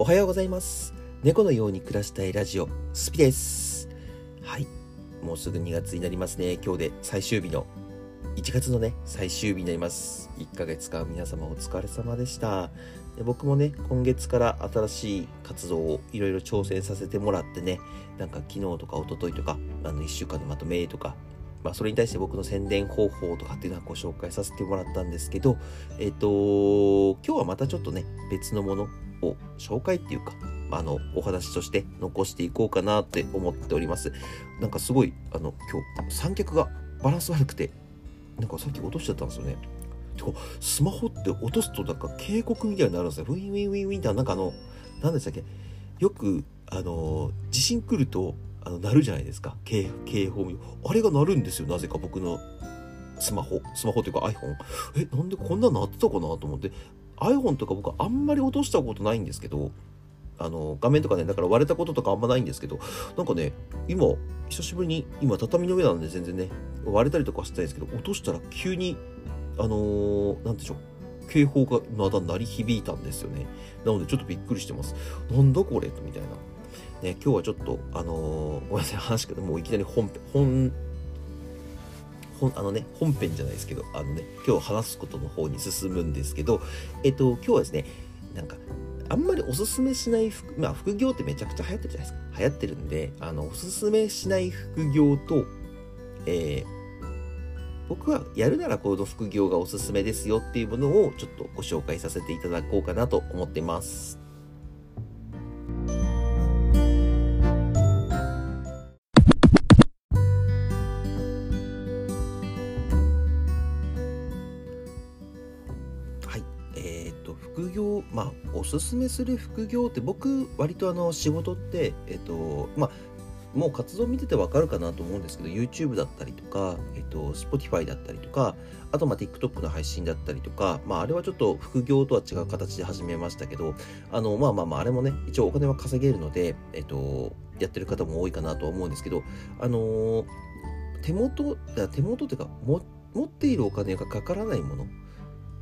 おはようございます。猫のように暮らしたいラジオスピです。はい。もうすぐ2月になりますね。今日で最終日の1月のね最終日になります。1ヶ月間皆様お疲れ様でした。で僕もね今月から新しい活動をいろいろ挑戦させてもらってねなんか昨日とか一昨日とかあの1週間のまとめとかまあ、それに対して僕の宣伝方法とかっていうのはご紹介させてもらったんですけど、えっ、と、今日はまたちょっとね、別のものを紹介っていうか、あの、お話として残していこうかなって思っております。なんかすごい、あの、今日、三脚がバランス悪くて、なんかさっき落としちゃったんですよね。てか、スマホって落とすとなんか警告みたいになるんですよ。ウィンウィンウィンウィンってなんかあの、何でしたっけ？よく、あの、地震来ると、あの、鳴るじゃないですか。警警報あれが鳴るんですよ。なぜか僕のスマホ。スマホというか iPhone。え、なんでこんな鳴ってたかなと思って。iPhone とか僕あんまり落としたことないんですけど、あの、画面とかね、だから割れたこととかあんまないんですけど、なんかね、今、久しぶりに、今畳の上なんで全然ね、割れたりとかしてたんですけど、落としたら急に、あのー、でしょう。警報がまだ鳴り響いたんですよね。なのでちょっとびっくりしてます。なんだこれ？みたいな。ね、今日はちょっと、あのー、ごめんなさい、話けど、もういきなり本、本、本、あのね、本編じゃないですけど、あのね、今日話すことの方に進むんですけど、えっと、今日はですね、なんか、あんまりおすすめしない副、まあ、副業ってめちゃくちゃ流行ってるじゃないですか。流行ってるんで、あの、おすすめしない副業と、えー、僕はやるならこの副業がおすすめですよっていうものをちょっとご紹介させていただこうかなと思ってます。すすめする副業って僕、割とあの、仕事って、えっと、まあ、もう活動見ててわかるかなと思うんですけど、YouTube だったりとか、えっと、Spotify だったりとか、あとまあ TikTok の配信だったりとか、まああれはちょっと副業とは違う形で始めましたけど、あの、まあまあまあ、あれもね、一応お金は稼げるので、えっと、やってる方も多いかなと思うんですけど、あの手元、手元っていうか、持っているお金がかからないもの、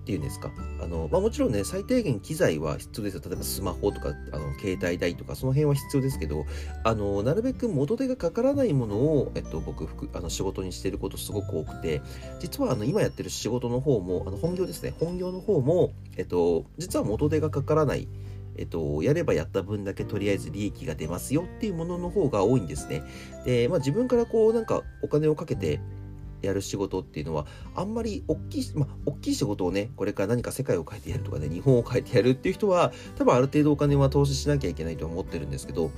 ていうんですか？あの、まあ、もちろんね、最低限機材は必要ですよ。例えばスマホとか、あの、携帯代とか、その辺は必要ですけど、あの、なるべく元手がかからないものを、えっと、僕、あの、仕事にしてることすごく多くて、実は、あの、今やってる仕事の方も、あの、本業ですね。本業の方も、えっと、実は元手がかからない、えっと、やればやった分だけとりあえず利益が出ますよっていうものの方が多いんですね。で、まあ自分からこうなんかお金をかけて、やる仕事っていうのは、あんまり大きい、まあ、大きい仕事をね、これから何か世界を変えてやるとかね、日本を変えてやるっていう人は、多分ある程度お金は投資しなきゃいけないと思ってるんですけど、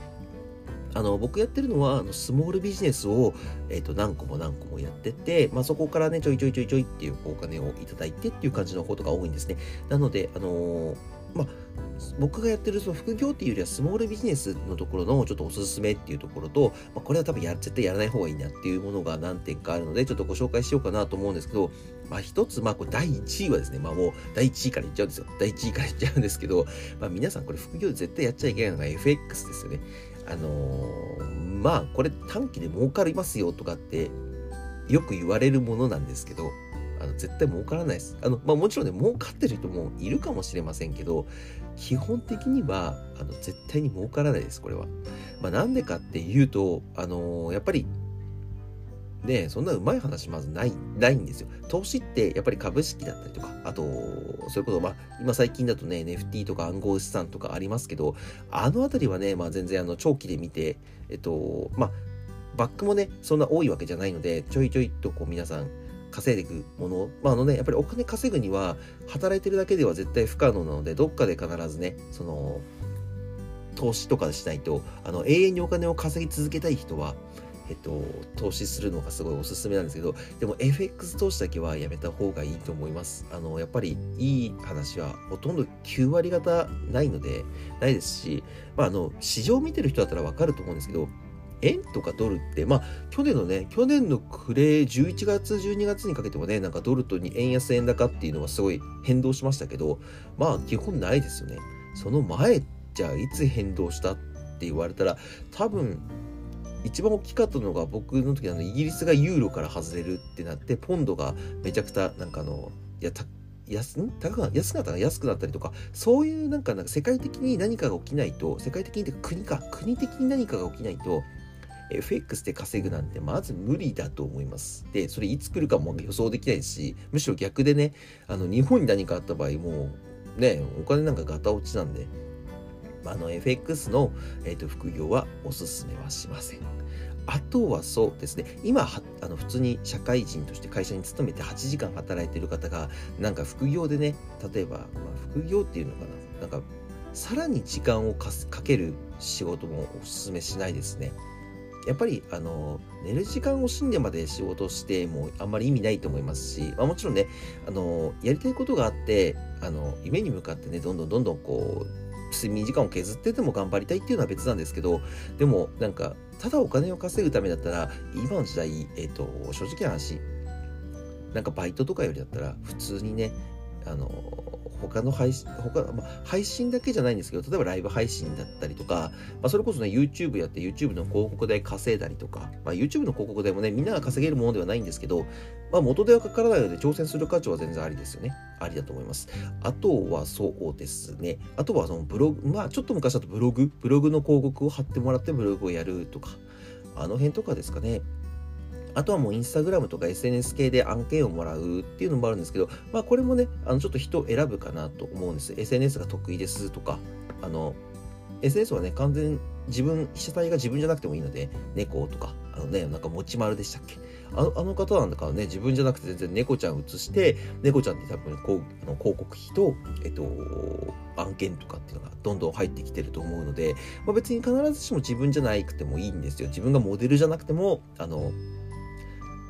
あの、僕やってるのは、あの、スモールビジネスを、え、ー、と、何個も何個もやってて、まあ、そこからね、ちょいちょいちょいちょいっていうお金をいただいてっていう感じのことが多いんですね。なので、あのー、まあ、僕がやってるその副業っていうよりはスモールビジネスのところのちょっとおすすめっていうところと、まあ、これは多分や絶対やらない方がいいなっていうものが何点かあるので、ちょっとご紹介しようかなと思うんですけど、まあ一つ、まあこれ第1位はですね、まあもう第1位から言っちゃうんですよ。第1位から言っちゃうんですけど、まあ皆さんこれ副業で絶対やっちゃいけないのが FX ですよね。あのー、まあこれ短期で儲かりますよとかってよく言われるものなんですけど、あの絶対儲からないです。あの、まあもちろんね、儲かってる人もいるかもしれませんけど、基本的には、あの、絶対に儲からないです、これは。まあなんでかっていうと、あのー、やっぱり、ねそんなうまい話まずない、ないんですよ。投資ってやっぱり株式だったりとか、あと、そういうこと、まあ、今最近だとね、NFT とか暗号資産とかありますけど、あのあたりはね、まあ全然あの、長期で見て、えっと、まあ、バックもね、そんな多いわけじゃないので、ちょいちょいとこう皆さん、稼いでいくもの。まあ、あのね、やっぱりお金稼ぐには、働いてるだけでは絶対不可能なので、どっかで必ずね、その、投資とかしないと、あの、永遠にお金を稼ぎ続けたい人は、えっと、投資するのがすごいおすすめなんですけど、でも FX 投資だけはやめた方がいいと思います。あの、やっぱりいい話はほとんど9割方ないので、ないですし、まあ、あの、市場を見てる人だったらわかると思うんですけど、円とかドルって、まあ、去年のね、去年の暮れ、11月、12月にかけてもね、なんかドルとに円安円高っていうのはすごい変動しましたけど、まあ、基本ないですよね。その前、じゃあ、いつ変動したって言われたら、多分、一番大きかったのが僕の時あのイギリスがユーロから外れるってなってポンドがめちゃくちゃなんかあのいや安高く安くなった安くなったりとかそういうなんかなんか世界的に何かが起きないと世界的に国か国的に何かが起きないと FX で稼ぐなんてまず無理だと思います。で、それいつ来るかも予想できないし、むしろ逆でね、あの日本に何かあった場合もうね、お金なんかガタ落ちなんで、あの FX の、えーと、副業はおすすめはしません。あとはそうですね、今あの普通に社会人として会社に勤めて8時間働いてる方が、なんか副業でね、例えば、まあ、副業っていうのかな、なんかさらに時間をかける仕事もおすすめしないですね。やっぱりあの寝る時間を惜しんでまで仕事してもあんまり意味ないと思いますし、まあ、もちろんねあのやりたいことがあってあの夢に向かってねどんどんどんどんこう睡眠時間を削ってでも頑張りたいっていうのは別なんですけどでもなんかただお金を稼ぐためだったら今の時代、えっ、ー、と正直な話なんかバイトとかよりだったら普通にねあの他の配信、他、まあ、配信だけじゃないんですけど、例えばライブ配信だったりとか、まあ、それこそね、YouTube やって YouTube の広告代稼いだりとか、まあ、YouTube の広告代もね、みんなが稼げるものではないんですけど、まあ、元手はかからないので挑戦する価値は全然ありですよね。ありだと思います。あとはそうですね。あとはそのブログ、まあちょっと昔だとブログ、ブログの広告を貼ってもらってブログをやるとか、あの辺とかですかね。あとはもうインスタグラムとか SNS 系で案件をもらうっていうのもあるんですけど、まあこれもね、あのちょっと人選ぶかなと思うんです。SNS が得意ですとか、あの、SNS はね、完全自分、被写体が自分じゃなくてもいいので、猫とか、あのね、なんか持ち丸でしたっけ？あのあの方なんだからね、自分じゃなくて全然猫ちゃん写して、猫ちゃんって多分こうあの広告費と、えっと、案件とかっていうのがどんどん入ってきてると思うので、まあ、別に必ずしも自分じゃなくてもいいんですよ。自分がモデルじゃなくても、あの、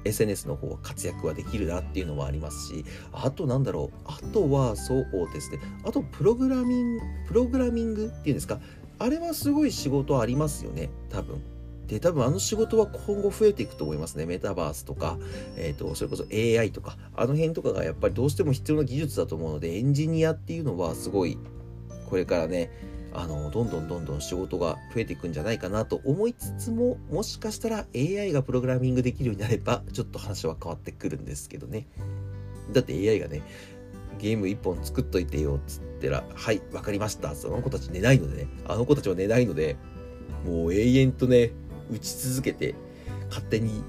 SNS の方は活躍はできるなっていうのもありますし、あとなんだろう、あとはそうですね、あとプログラミング、プログラミングっていうんですか、あれはすごい仕事ありますよね、多分。で、多分あの仕事は今後増えていくと思いますね。メタバースとか、えっ、ー、と、それこそ AI とか、あの辺とかがやっぱりどうしても必要な技術だと思うので、エンジニアっていうのはすごい、これからね、あのどんどんどんどん仕事が増えていくんじゃないかなと思いつつももしかしたら AI がプログラミングできるようになればちょっと話は変わってくるんですけどね。だって AI がねゲーム1本作っといてよっつったらはい分かりました。その子たち寝ないのでね。あの子たちは寝ないのでもう永遠とね打ち続けて勝手に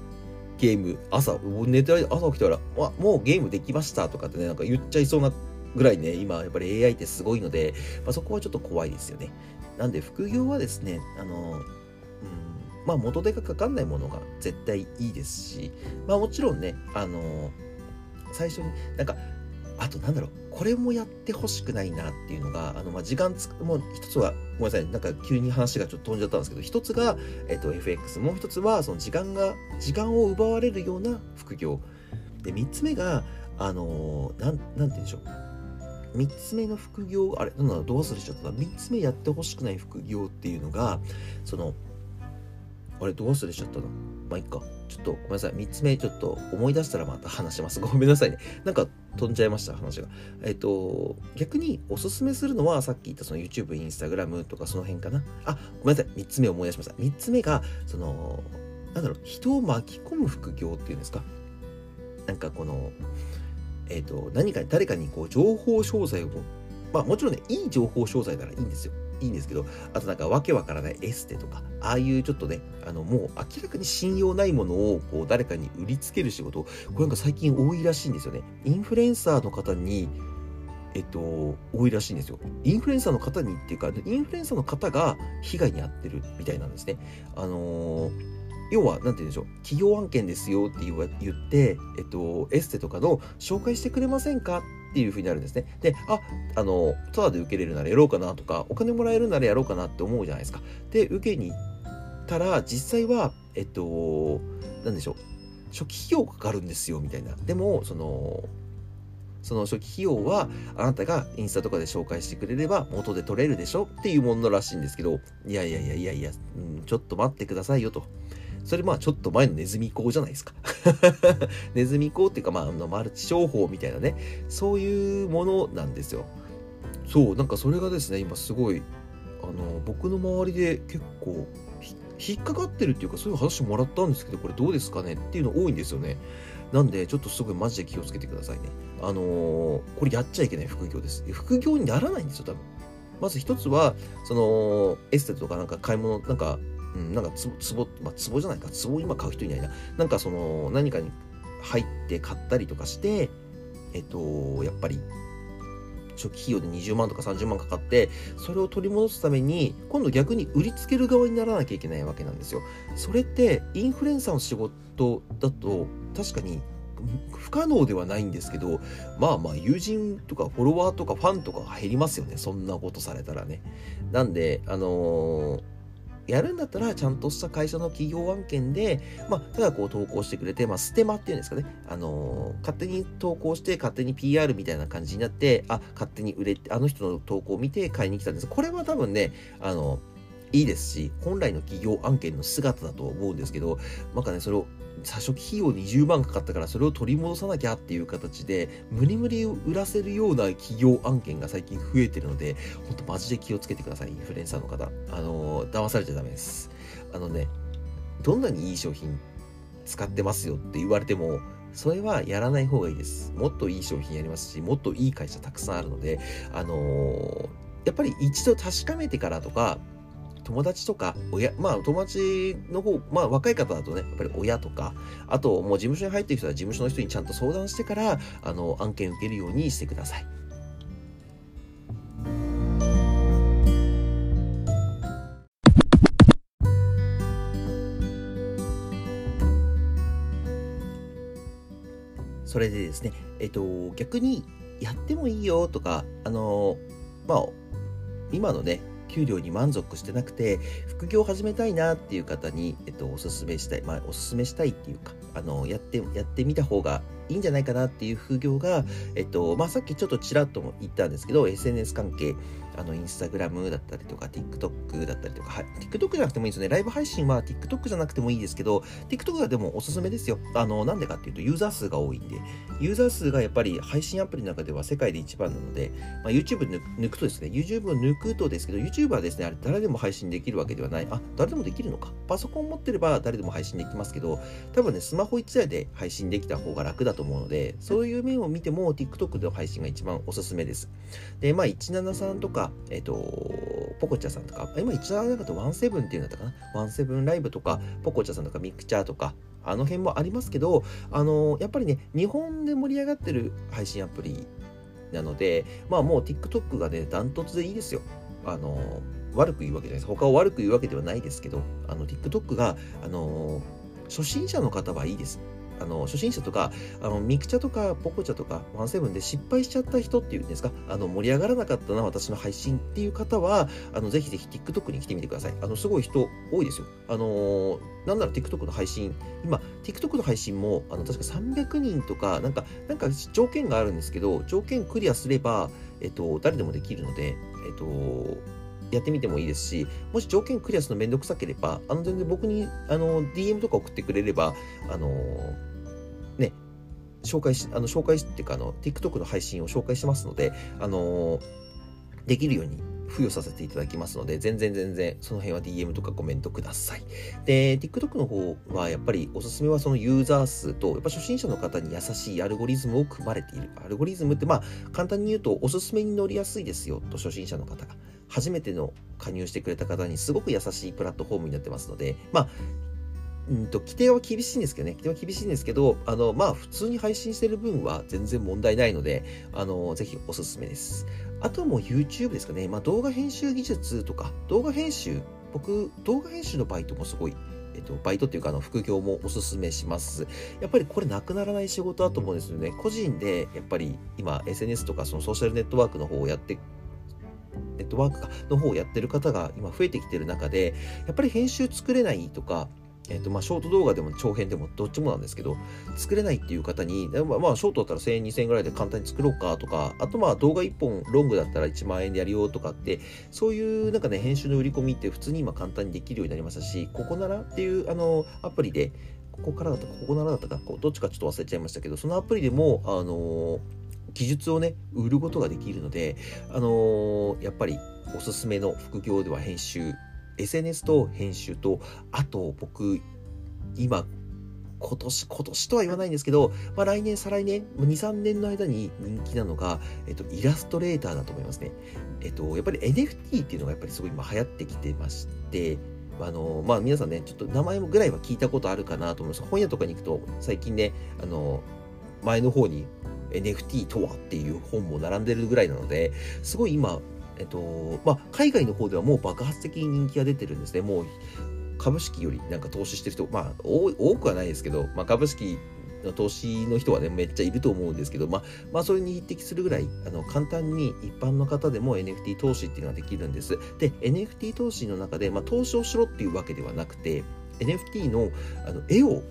ゲーム朝寝て朝起きたら「もうゲームできました」とかってねなんか言っちゃいそうなぐらいね、今やっぱり AI ってすごいので、まあ、そこはちょっと怖いですよね。なんで副業はですね、あの、うん、まあ元手がかかんないものが絶対いいですし、まあもちろんね、あの、最初になんか、あとなんだろう、これもやってほしくないなっていうのが、あの、まあ、時間つくもう一つは、ごめんなさい、なんか急に話がちょっと飛んじゃったんですけど、一つが、えっと、FX、もう一つは、その時間が、時間を奪われるような副業。で、三つ目が、あの、なん、なんて言うんでしょう。3つ目の副業、あれ、なんだどう忘れちゃった？3つ目やってほしくない副業っていうのが、その、あれ、どう忘れちゃったな。まあ、いっか。ちょっとごめんなさい。3つ目ちょっと思い出したらまた話します。ごめんなさいね。なんか飛んじゃいました、話が。えっ、と、逆におすすめするのは、さっき言ったその YouTube、Instagram とかその辺かな。あ、ごめんなさい。3つ目思い出しました。3つ目が、その、なんだろう、人を巻き込む副業っていうんですか？なんかこの、えっ、ー、と、何か、誰かにこう、情報商材を、まあもちろんね、いい情報商材ならいいんですよ。いいんですけど、あとなんかわけわからないエステとか、ああいうちょっとね、あの、もう明らかに信用ないものをこう誰かに売りつける仕事、これなんか最近多いらしいんですよね。インフルエンサーの方に、えっと、多いらしいんですよ。インフルエンサーの方にっていうか、インフルエンサーの方が被害に遭ってるみたいなんですね。あのー要は、なんて言うんでしょう、企業案件ですよって言って、えっと、エステとかの紹介してくれませんかっていうふうになるんですね。で、あ、あの、ただで受けれるならやろうかなとか、お金もらえるならやろうかなって思うじゃないですか。で、受けに行ったら、実際は、えっと、なんでしょう、初期費用かかるんですよ、みたいな。でも、その、その初期費用はあなたがインスタとかで紹介してくれれば元で取れるでしょっていうものらしいんですけど、いやいやいやいやいや、うん、ちょっと待ってくださいよと。それまあちょっと前のネズミ講じゃないですか ネズミ講っていうかまああのマルチ商法みたいなね、そういうものなんですよ。そう、なんかそれがですね、今すごい、あの、僕の周りで結構引っかかってるっていうかそういう話もらったんですけど、これどうですかね？っていうの多いんですよね。なんで、ちょっとすごいマジで気をつけてくださいね。あのー、これやっちゃいけない副業です。副業にならないんですよ、多分。まず一つは、その、エステとかなんか買い物、なんか、うん、なんかつぼ、まあ、つぼじゃないか、つぼ今買う人いないな。なんかその、何かに入って買ったりとかして、えっと、やっぱり、初期費用で20万とか30万かかって、それを取り戻すために、今度逆に売りつける側にならなきゃいけないわけなんですよ。それって、インフルエンサーの仕事だと、確かに不可能ではないんですけど、まあまあ友人とかフォロワーとかファンとかが減りますよね。そんなことされたらね。なんで、あのーやるんだったら、ちゃんとした会社の企業案件で、まあ、ただこう投稿してくれて、まあ、ステマっていうんですかね。あのー、勝手に投稿して、勝手に PR みたいな感じになって、あ、勝手に売れて、あの人の投稿を見て買いに来たんです。これは多分ね、あのいいですし、本来の企業案件の姿だと思うんですけど、なんかね、それを初費用20万かかったからそれを取り戻さなきゃっていう形で無理無理売らせるような企業案件が最近増えてるので本当マジで気をつけてくださいインフルエンサーの方。あの騙されちゃダメです。あのねどんなにいい商品使ってますよって言われてもそれはやらない方がいいです。もっといい商品やりますしもっといい会社たくさんあるのであの、やっぱり一度確かめてからとか友達とか、親、まあ友達の方、まあ若い方だとね、やっぱり親とか、あともう事務所に入ってる人は事務所の人にちゃんと相談してから、あの、案件受けるようにしてください。それでですね、えっと、逆にやってもいいよとか、あの、まあ、今のね、給料に満足してなくて、副業を始めたいなっていう方に、えっと、おすすめしたい、まあ、おすすめしたいっていうか、あの、やって、やってみた方がいいんじゃないかなっていう副業が、えっと、まあ、さっきちょっとちらっとも言ったんですけど、SNS 関係、あの、インスタグラムだったりとか、TikTok だったりとか、はい、TikTok じゃなくてもいいですよね。ライブ配信は TikTok じゃなくてもいいですけど、TikTok がでもおすすめですよ。あの、なんでかっていうと、ユーザー数が多いんで、ユーザー数がやっぱり配信アプリの中では世界で一番なので、まあ、YouTube 抜くとですね、YouTube を抜くとですけど、YouTube はですね、あれ誰でも配信できるわけではない。あ、誰でもできるのか。パソコン持ってれば誰でも配信できますけど、多分ね、スマホ1台で配信できた方が楽だと思うので、そういう面を見ても TikTok での配信が一番おすすめです。で、まあ、173とか、えっ、ー、と、ポコチャさんとか、今173だと17っていうんだったかな？17ライブとか、ポコチャさんとかミクチャーとか、あの辺もありますけど、あの、やっぱりね、日本で盛り上がってる配信アプリなので、まあもう TikTok がね、ダントツでいいですよ。あの、悪く言うわけじゃないです。他を悪く言うわけではないですけど、あの、TikTok が、あの、初心者の方はいいです。あの初心者とかあのミクチャとかポコチャとかワンセブンで失敗しちゃった人っていうんですか？あの盛り上がらなかったな私の配信っていう方はあのぜひぜひ TikTok に来てみてください。あのすごい人多いですよ。あのなんなら TikTok の配信今 TikTok の配信もあの確か300人とかなんかなんか条件があるんですけど条件クリアすればえっと誰でもできるのでえっとやってみてもいいですし、もし条件クリアするのめんどくさければ、あの、全然僕に、あの、DM とか送ってくれれば、あの、ね、紹介し、あの、紹介っていうか、あの、TikTok の配信を紹介してますので、あの、できるように付与させていただきますので、全然全然その辺は DM とかコメントください。で、TikTok の方はやっぱりおすすめはそのユーザー数と、やっぱ初心者の方に優しいアルゴリズムを組まれている。アルゴリズムってまあ簡単に言うとおすすめに乗りやすいですよと初心者の方が。初めての加入してくれた方にすごく優しいプラットフォームになってますので、まあ、うんと、規定は厳しいんですけどね、規定は厳しいんですけど、あの、まあ、普通に配信してる分は全然問題ないので、あの、ぜひおすすめです。あともう YouTube ですかね、まあ、動画編集技術とか、動画編集、僕、動画編集のバイトもすごいえっと、バイトっていうか、あの、副業もおすすめします。やっぱりこれなくならない仕事だと思うんですよね。個人で、やっぱり今、SNS とか、そのソーシャルネットワークの方をやってネットワークの方をやってる方が今増えてきてる中で、やっぱり編集作れないとか、えっ、ー、と、まあ、ショート動画でも長編でもどっちもなんですけど、作れないっていう方に、まあ、まあ、ショートだったら1000円、2000円ぐらいで簡単に作ろうかとか、あとまあ、動画1本ロングだったら1万円でやるよとかって、そういうなんかね、編集の売り込みって普通に今簡単にできるようになりましたし、ここならっていうあの、アプリで、ここからだったか、ここならだったか、どっちかちょっと忘れちゃいましたけど、そのアプリでも、あのー技術をね、売ることができるので、あのー、やっぱりおすすめの副業では編集、SNS と編集と、あと僕、今、今年、今年とは言わないんですけど、まあ、来年、再来年、2、3年の間に人気なのが、えっと、イラストレーターだと思いますね。えっと、やっぱり NFT っていうのがやっぱりすごい今流行ってきてまして、あの、まあ、皆さんね、ちょっと名前ぐらいは聞いたことあるかなと思います。本屋とかに行くと、最近ね、あの、前の方に NFT とはっていう本も並んでるぐらいなので、すごい今、えっと、まあ、海外の方ではもう爆発的に人気が出てるんですね。もう、株式よりなんか投資してる人、まあ、多くはないですけど、まあ、株式の投資の人はね、めっちゃいると思うんですけど、まあ、まあ、それに匹敵するぐらい、あの、簡単に一般の方でも NFT 投資っていうのができるんです。で、NFT 投資の中で、まあ、投資をしろっていうわけではなくて、NFT のあの絵を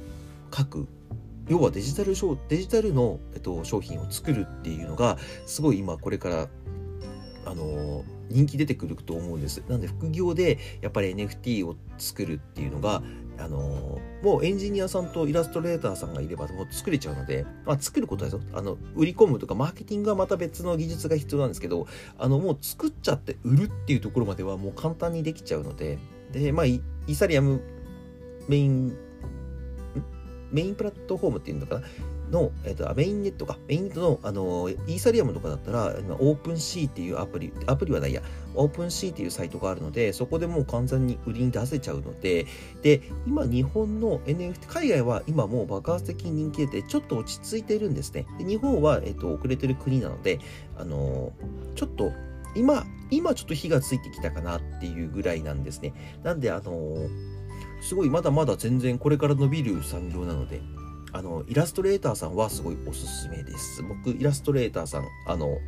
描く要はデジタルデジタルの、えっと、商品を作るっていうのがすごい今これからあの人気出てくると思うんです。なんで副業でやっぱり NFT を作るっていうのがあのもうエンジニアさんとイラストレーターさんがいればもう作れちゃうので、まあ、作ることはですよ。あの売り込むとかマーケティングはまた別の技術が必要なんですけどあのもう作っちゃって売るっていうところまではもう簡単にできちゃうのででまあイーサリアムメインメインプラットフォームっていうのかな？の、えっと、メインネットか、メインネットの、あの、イーサリアムとかだったら、 OpenSea っていうアプリ、アプリはないや、 OpenSea っていうサイトがあるので、そこでもう完全に売りに出せちゃうので、で、今日本の NFT、海外は今もう爆発的に人気出て、ちょっと落ち着いてるんですね。で日本は、えっと、遅れてる国なので、あの、ちょっと、今、今ちょっと火がついてきたかなっていうぐらいなんですね。なんで、あのすごいまだまだ全然これから伸びる産業なので、あの、イラストレーターさんはすごいおすすめです。僕、イラストレーターさん、あの、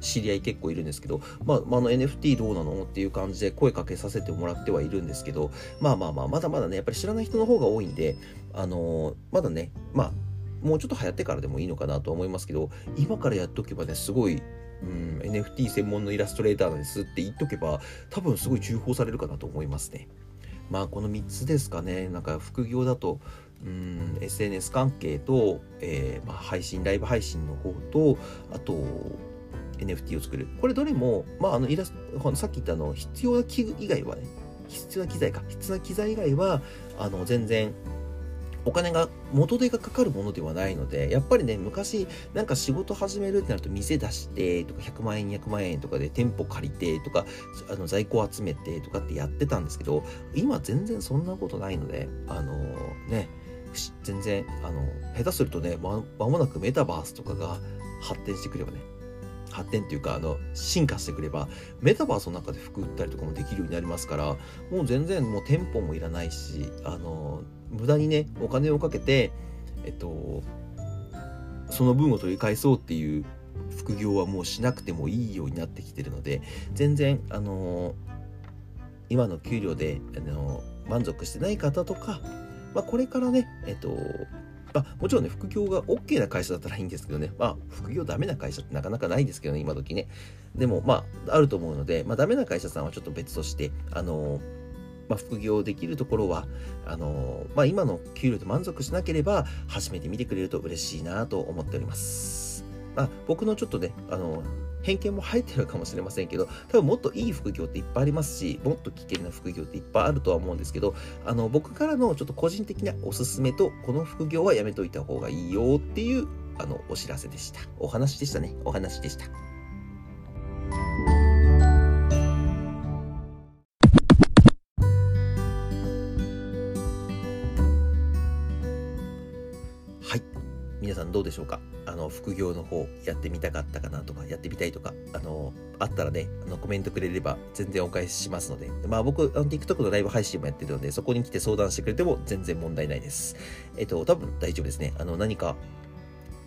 知り合い結構いるんですけど、まあ、まあ、の NFT どうなのっていう感じで声かけさせてもらってはいるんですけど、まあまあまあ、まだまだね、やっぱり知らない人の方が多いんで、あの、まだね、まあ、もうちょっと流行ってからでもいいのかなと思いますけど、今からやっとけばね、すごい、うん、NFT 専門のイラストレーターなんですって言っとけば、多分すごい重宝されるかなと思いますね。まあ、この3つですかね、なんか副業だと、うん。SNS 関係と、えーまあ、配信ライブ配信の方とあと NFT を作る。これどれも、まあ、あのイラストさっき言ったの必要な器具以外はね必要な機材か。必要な機材以外はあの全然お金が元手がかかるものではないのでやっぱりね昔なんか仕事始めるってなると店出してとか100万円200万円とかで店舗借りてとかあの在庫集めてとかってやってたんですけど今全然そんなことないのであのー、ね全然あの下手するとねま間もなくメタバースとかが発展してくればね発展っていうかあの進化してくればメタバースの中で服売ったりとかもできるようになりますからもう全然もう店舗もいらないしあの無駄にねお金をかけてえっとその分を取り返そうっていう副業はもうしなくてもいいようになってきてるので全然あの今の給料であの満足してない方とかまあ、これからね、えっと、まあ、もちろんね、副業が OK な会社だったらいいんですけどね、まあ、副業ダメな会社ってなかなかないですけどね、今時ね。でも、まあ、あると思うので、まあ、ダメな会社さんはちょっと別として、あのまあ、副業できるところは、あのまあ、今の給料で満足しなければ、始めてみてくれると嬉しいなと思っております。まあ、僕のちょっとね、あの偏見も入ってるかもしれませんけど、多分もっといい副業っていっぱいありますし、もっと危険な副業っていっぱいあるとは思うんですけど、あの、僕からのちょっと個人的なおすすめと、この副業はやめといた方がいいよっていう、あの、お知らせでした。お話でしたね。お話でした。皆さんどうでしょうか？あの、副業の方やってみたかったかなとか、やってみたいとか、あの、あったらね、あの、コメントくれれば全然お返ししますので、まあ僕、あの、TikTok のライブ配信もやってるので、そこに来て相談してくれても全然問題ないです。えっと、多分大丈夫ですね。あの、何か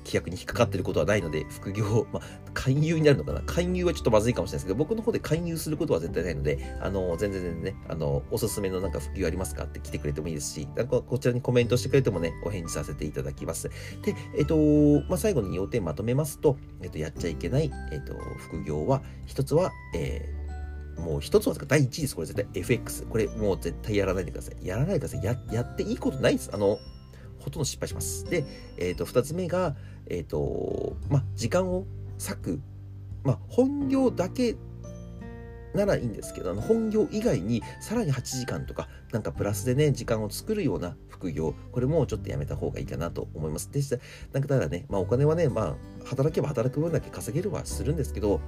規約に引っかかってることはないので、副業、まあ、勧誘になるのかな？勧誘はちょっとまずいかもしれないですけど、僕の方で勧誘することは絶対ないので、あの、全然全然ね、あの、おすすめのなんか副業ありますかって来てくれてもいいですし、なんかこちらにコメントしてくれてもね、お返事させていただきます。で、えっと、まあ、最後に要点まとめますと、えっと、やっちゃいけない、えっと、副業は、一つは、えー、もう一つは第一です。これ絶対 FX。これもう絶対やらないでください。やらないでください。や、やっていいことないです。あの、ほとんど失敗します。で、え、ー、と、二つ目が、えっ、ー、と、ま、時間を割く、ま、本業だけならいいんですけどあの本業以外にさらに8時間とかなんかプラスでね時間を作るような副業。これもちょっとやめた方がいいかなと思います。でしたなんかただね、まあ、お金はね、まあ、働けば働く分だけ稼げるはするんですけど、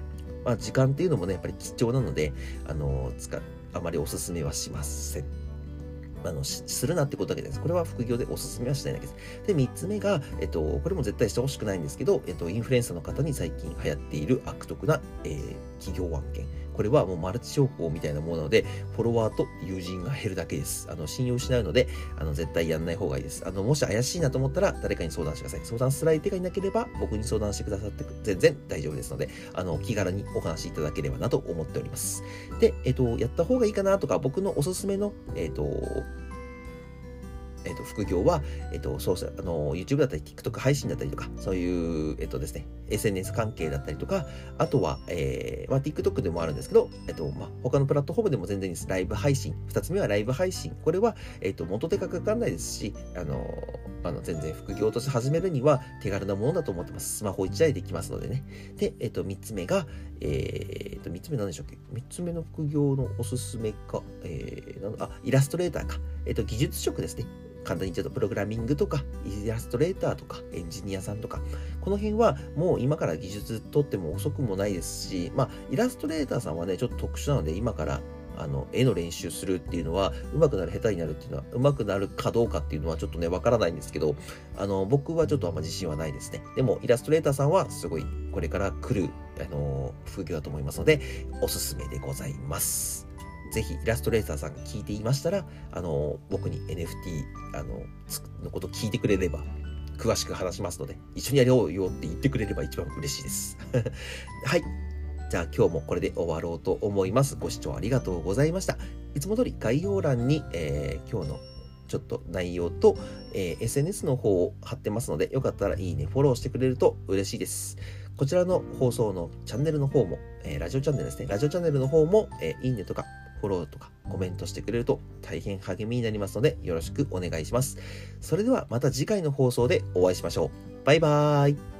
まあ、時間っていうのもねやっぱり貴重なのであの使あまりおすすめはしません。あのするなってことだけです。これは副業でおすすめはしないだけです。で、3つ目が、えっと、これも絶対してほしくないんですけど、えっと、インフルエンサーの方に最近流行っている悪徳な、えー、企業案件。これはもうマルチ商法みたいなものなので、フォロワーと友人が減るだけです。あの、信用失うので、あの、絶対やんない方がいいです。あの、もし怪しいなと思ったら、誰かに相談してください。相談する相手がいなければ、僕に相談してくださって全然大丈夫ですので、あの、気軽にお話しいただければなと思っております。で、えっと、やった方がいいかなとか、僕のおすすめの、えっと、えっ、と、副業は、えっ、と、そうあの、YouTube だったり、TikTok 配信だったりとか、そういう、えっ、とですね、SNS 関係だったりとか、あとは、えー、まあ、TikTok でもあるんですけど、えっ、と、まあ、他のプラットフォームでも全然です。ライブ配信。二つ目はライブ配信。これは、えっ、と、元手がかかんないですし、あの、あの、全然副業として始めるには手軽なものだと思ってます。スマホ1台できますのでね。で、えっ、と、三つ目が、えっ、と、三つ目何でしょうっけ？三つ目の副業のおすすめか、えー、あ、イラストレーターか。えっ、と、技術職ですね。簡単にちゃうとプログラミングとかイラストレーターとかエンジニアさんとかこの辺はもう今から技術取っても遅くもないですしまあイラストレーターさんはねちょっと特殊なので今からあの絵の練習するっていうのは上手くなる下手になるっていうのは上手くなるかどうかっていうのはちょっとねわからないんですけどあの僕はちょっとあんま自信はないですね。でもイラストレーターさんはすごいこれから来るあの風景だと思いますのでおすすめでございます。ぜひイラストレーターさんが聞いていましたら、あの、僕に NFT、あの、のこと聞いてくれれば、詳しく話しますので、一緒にやろうよって言ってくれれば一番嬉しいです。はい。じゃあ今日もこれで終わろうと思います。ご視聴ありがとうございました。いつも通り概要欄に、えー、今日のちょっと内容と、えー、SNS の方を貼ってますので、よかったらいいね、フォローしてくれると嬉しいです。こちらの放送のチャンネルの方も、えー、ラジオチャンネルですね。ラジオチャンネルの方も、えいいねとかフォローとかコメントしてくれると大変励みになりますのでよろしくお願いします。それではまた次回の放送でお会いしましょう。バイバーイ。